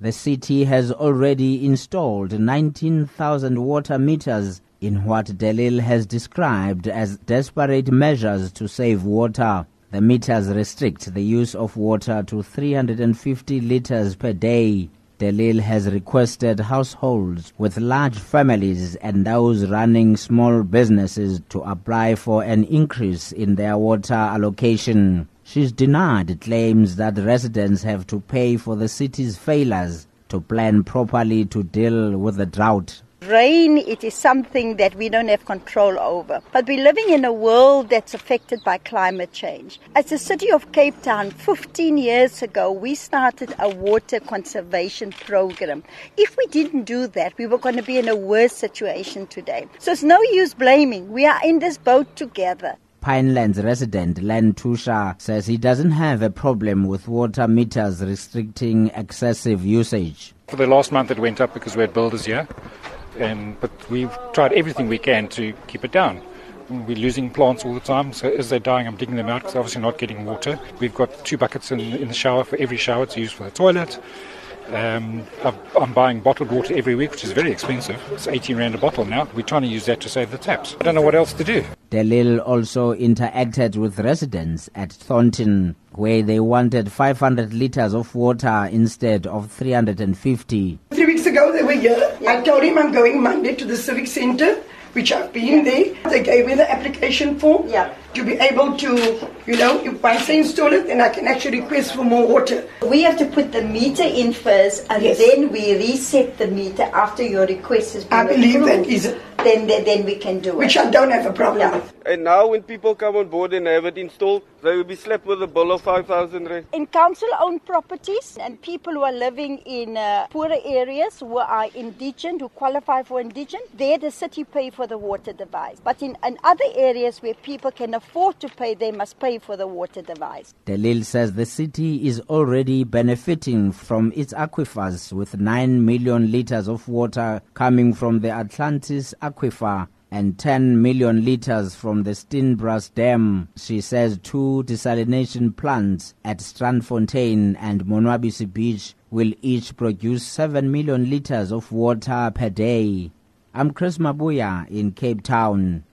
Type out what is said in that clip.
The city has already installed 19,000 water meters in what De Lille has described as desperate measures to save water. The meters restrict the use of water to 350 liters per day. De Lille has requested households with large families and those running small businesses to apply for an increase in their water allocation. She's denied claims that residents have to pay for the city's failures to plan properly to deal with the drought. Rain, it is something that we don't have control over. But we're living in a world that's affected by climate change. As the city of Cape Town, 15 years ago, we started a water conservation program. If we didn't do that, we were going to be in a worse situation today. So it's no use blaming. We are in this boat together. Pinelands resident Len Tusha says he doesn't have a problem with water meters restricting excessive usage. For the last month, it went up because we had builders here and but we've tried everything we can to keep it down. We're losing plants all the time, so as they're dying, I'm digging them out because obviously not getting water. We've got two buckets in, in the shower for every shower to use for the toilet. Um, I'm buying bottled water every week, which is very expensive. It's 18 rand a bottle now. We're trying to use that to save the taps. I don't know what else to do. De Lille also interacted with residents at Thornton, where they wanted 500 liters of water instead of 350. Three weeks ago, they were here. I told him I'm going Monday to the Civic Center which I've been there. They gave me the application form yeah. To be able to, you know, if once I install it, then I can actually request for more water. We have to put the meter in first, and yes. then we reset the meter after your request has been I believe approved. that is then, then, then we can do Which it. Which I don't have a problem yeah. with. And now when people come on board and have it installed, they will be slapped with a bill of 5,000 rand. In council-owned properties and people who are living in uh, poorer areas who are indigent, who qualify for indigent, there the city pay for the water device. But in, in other areas where people can afford to pay, they must pay for the water device. De Lille says the city is already benefiting from its aquifers with 9 million liters of water coming from the Atlantis aquifer and 10 million liters from the Steenbras Dam. She says two desalination plants at Strandfontein and Monwabisi Beach will each produce 7 million liters of water per day. I'm Chris Mabuya in Cape Town.